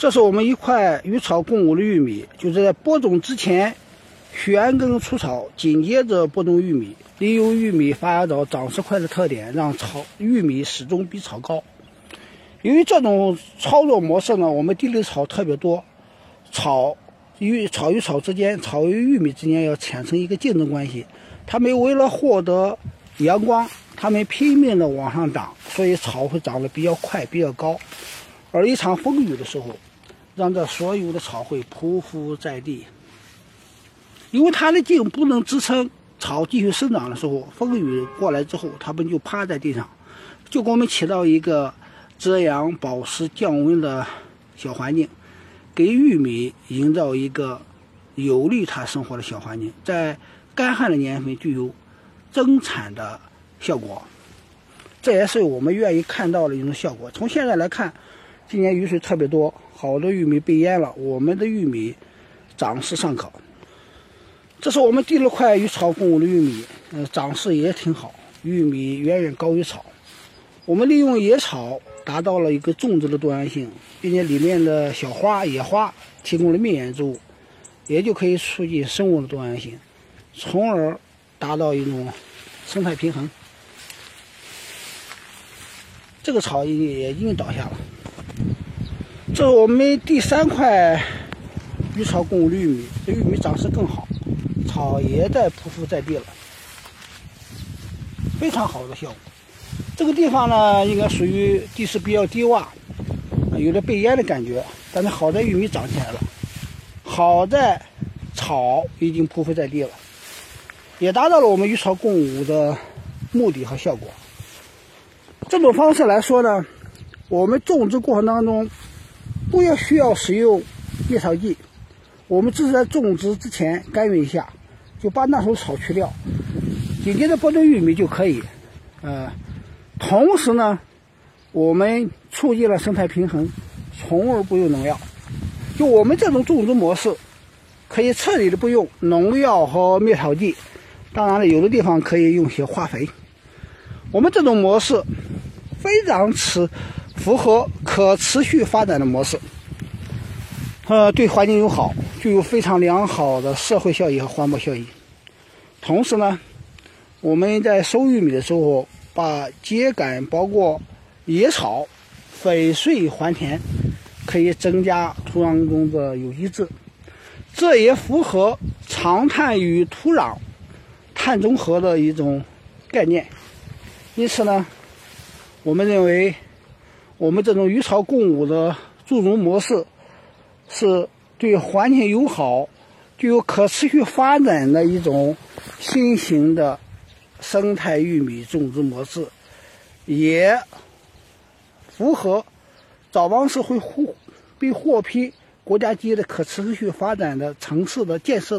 这是我们一块与草共舞的玉米，就是在播种之前旋根除草，紧接着播种玉米，利用玉米发芽早、长势快的特点，让草玉米始终比草高。由于这种操作模式呢，我们地里草特别多，草与草与草之间、草与玉米之间要产生一个竞争关系，它们为了获得阳光，它们拼命的往上长，所以草会长得比较快、比较高。而一场风雨的时候，让这所有的草会匍匐在地，因为它的茎不能支撑草继续生长的时候，风雨过来之后，它们就趴在地上，就给我们起到一个遮阳、保湿、降温的小环境，给玉米营造一个有利它生活的小环境，在干旱的年份具有增产的效果，这也是我们愿意看到的一种效果。从现在来看，今年雨水特别多。好多玉米被淹了，我们的玉米长势尚可。这是我们第六块与草共舞的玉米，嗯，长势也挺好，玉米远远高于草。我们利用野草达到了一个种植的多样性，并且里面的小花、野花提供了灭烟之物，也就可以促进生物的多样性，从而达到一种生态平衡。这个草已经也已经倒下了。这是我们第三块与草共舞玉米，这玉米长势更好，草也在匍匐在地了，非常好的效果。这个地方呢，应该属于地势比较低洼，有点被淹的感觉。但是好在玉米长起来了，好在草已经匍匐在地了，也达到了我们与草共舞的目的和效果。这种方式来说呢，我们种植过程当中。不要需要使用灭草剂，我们只是在种植之前干预一下，就把那时候草去掉，紧接着播种玉米就可以。呃，同时呢，我们促进了生态平衡，从而不用农药。就我们这种种植模式，可以彻底的不用农药和灭草剂。当然了，有的地方可以用些化肥。我们这种模式非常持。符合可持续发展的模式，呃，对环境友好，具有非常良好的社会效益和环保效益。同时呢，我们在收玉米的时候，把秸秆包括野草、粉碎还田，可以增加土壤中的有机质，这也符合长碳与土壤碳中和的一种概念。因此呢，我们认为。我们这种与草共舞的种植模式，是对环境友好、具有可持续发展的一种新型的生态玉米种植模式，也符合早王市会获被获批国家级的可持续发展的城市的建设。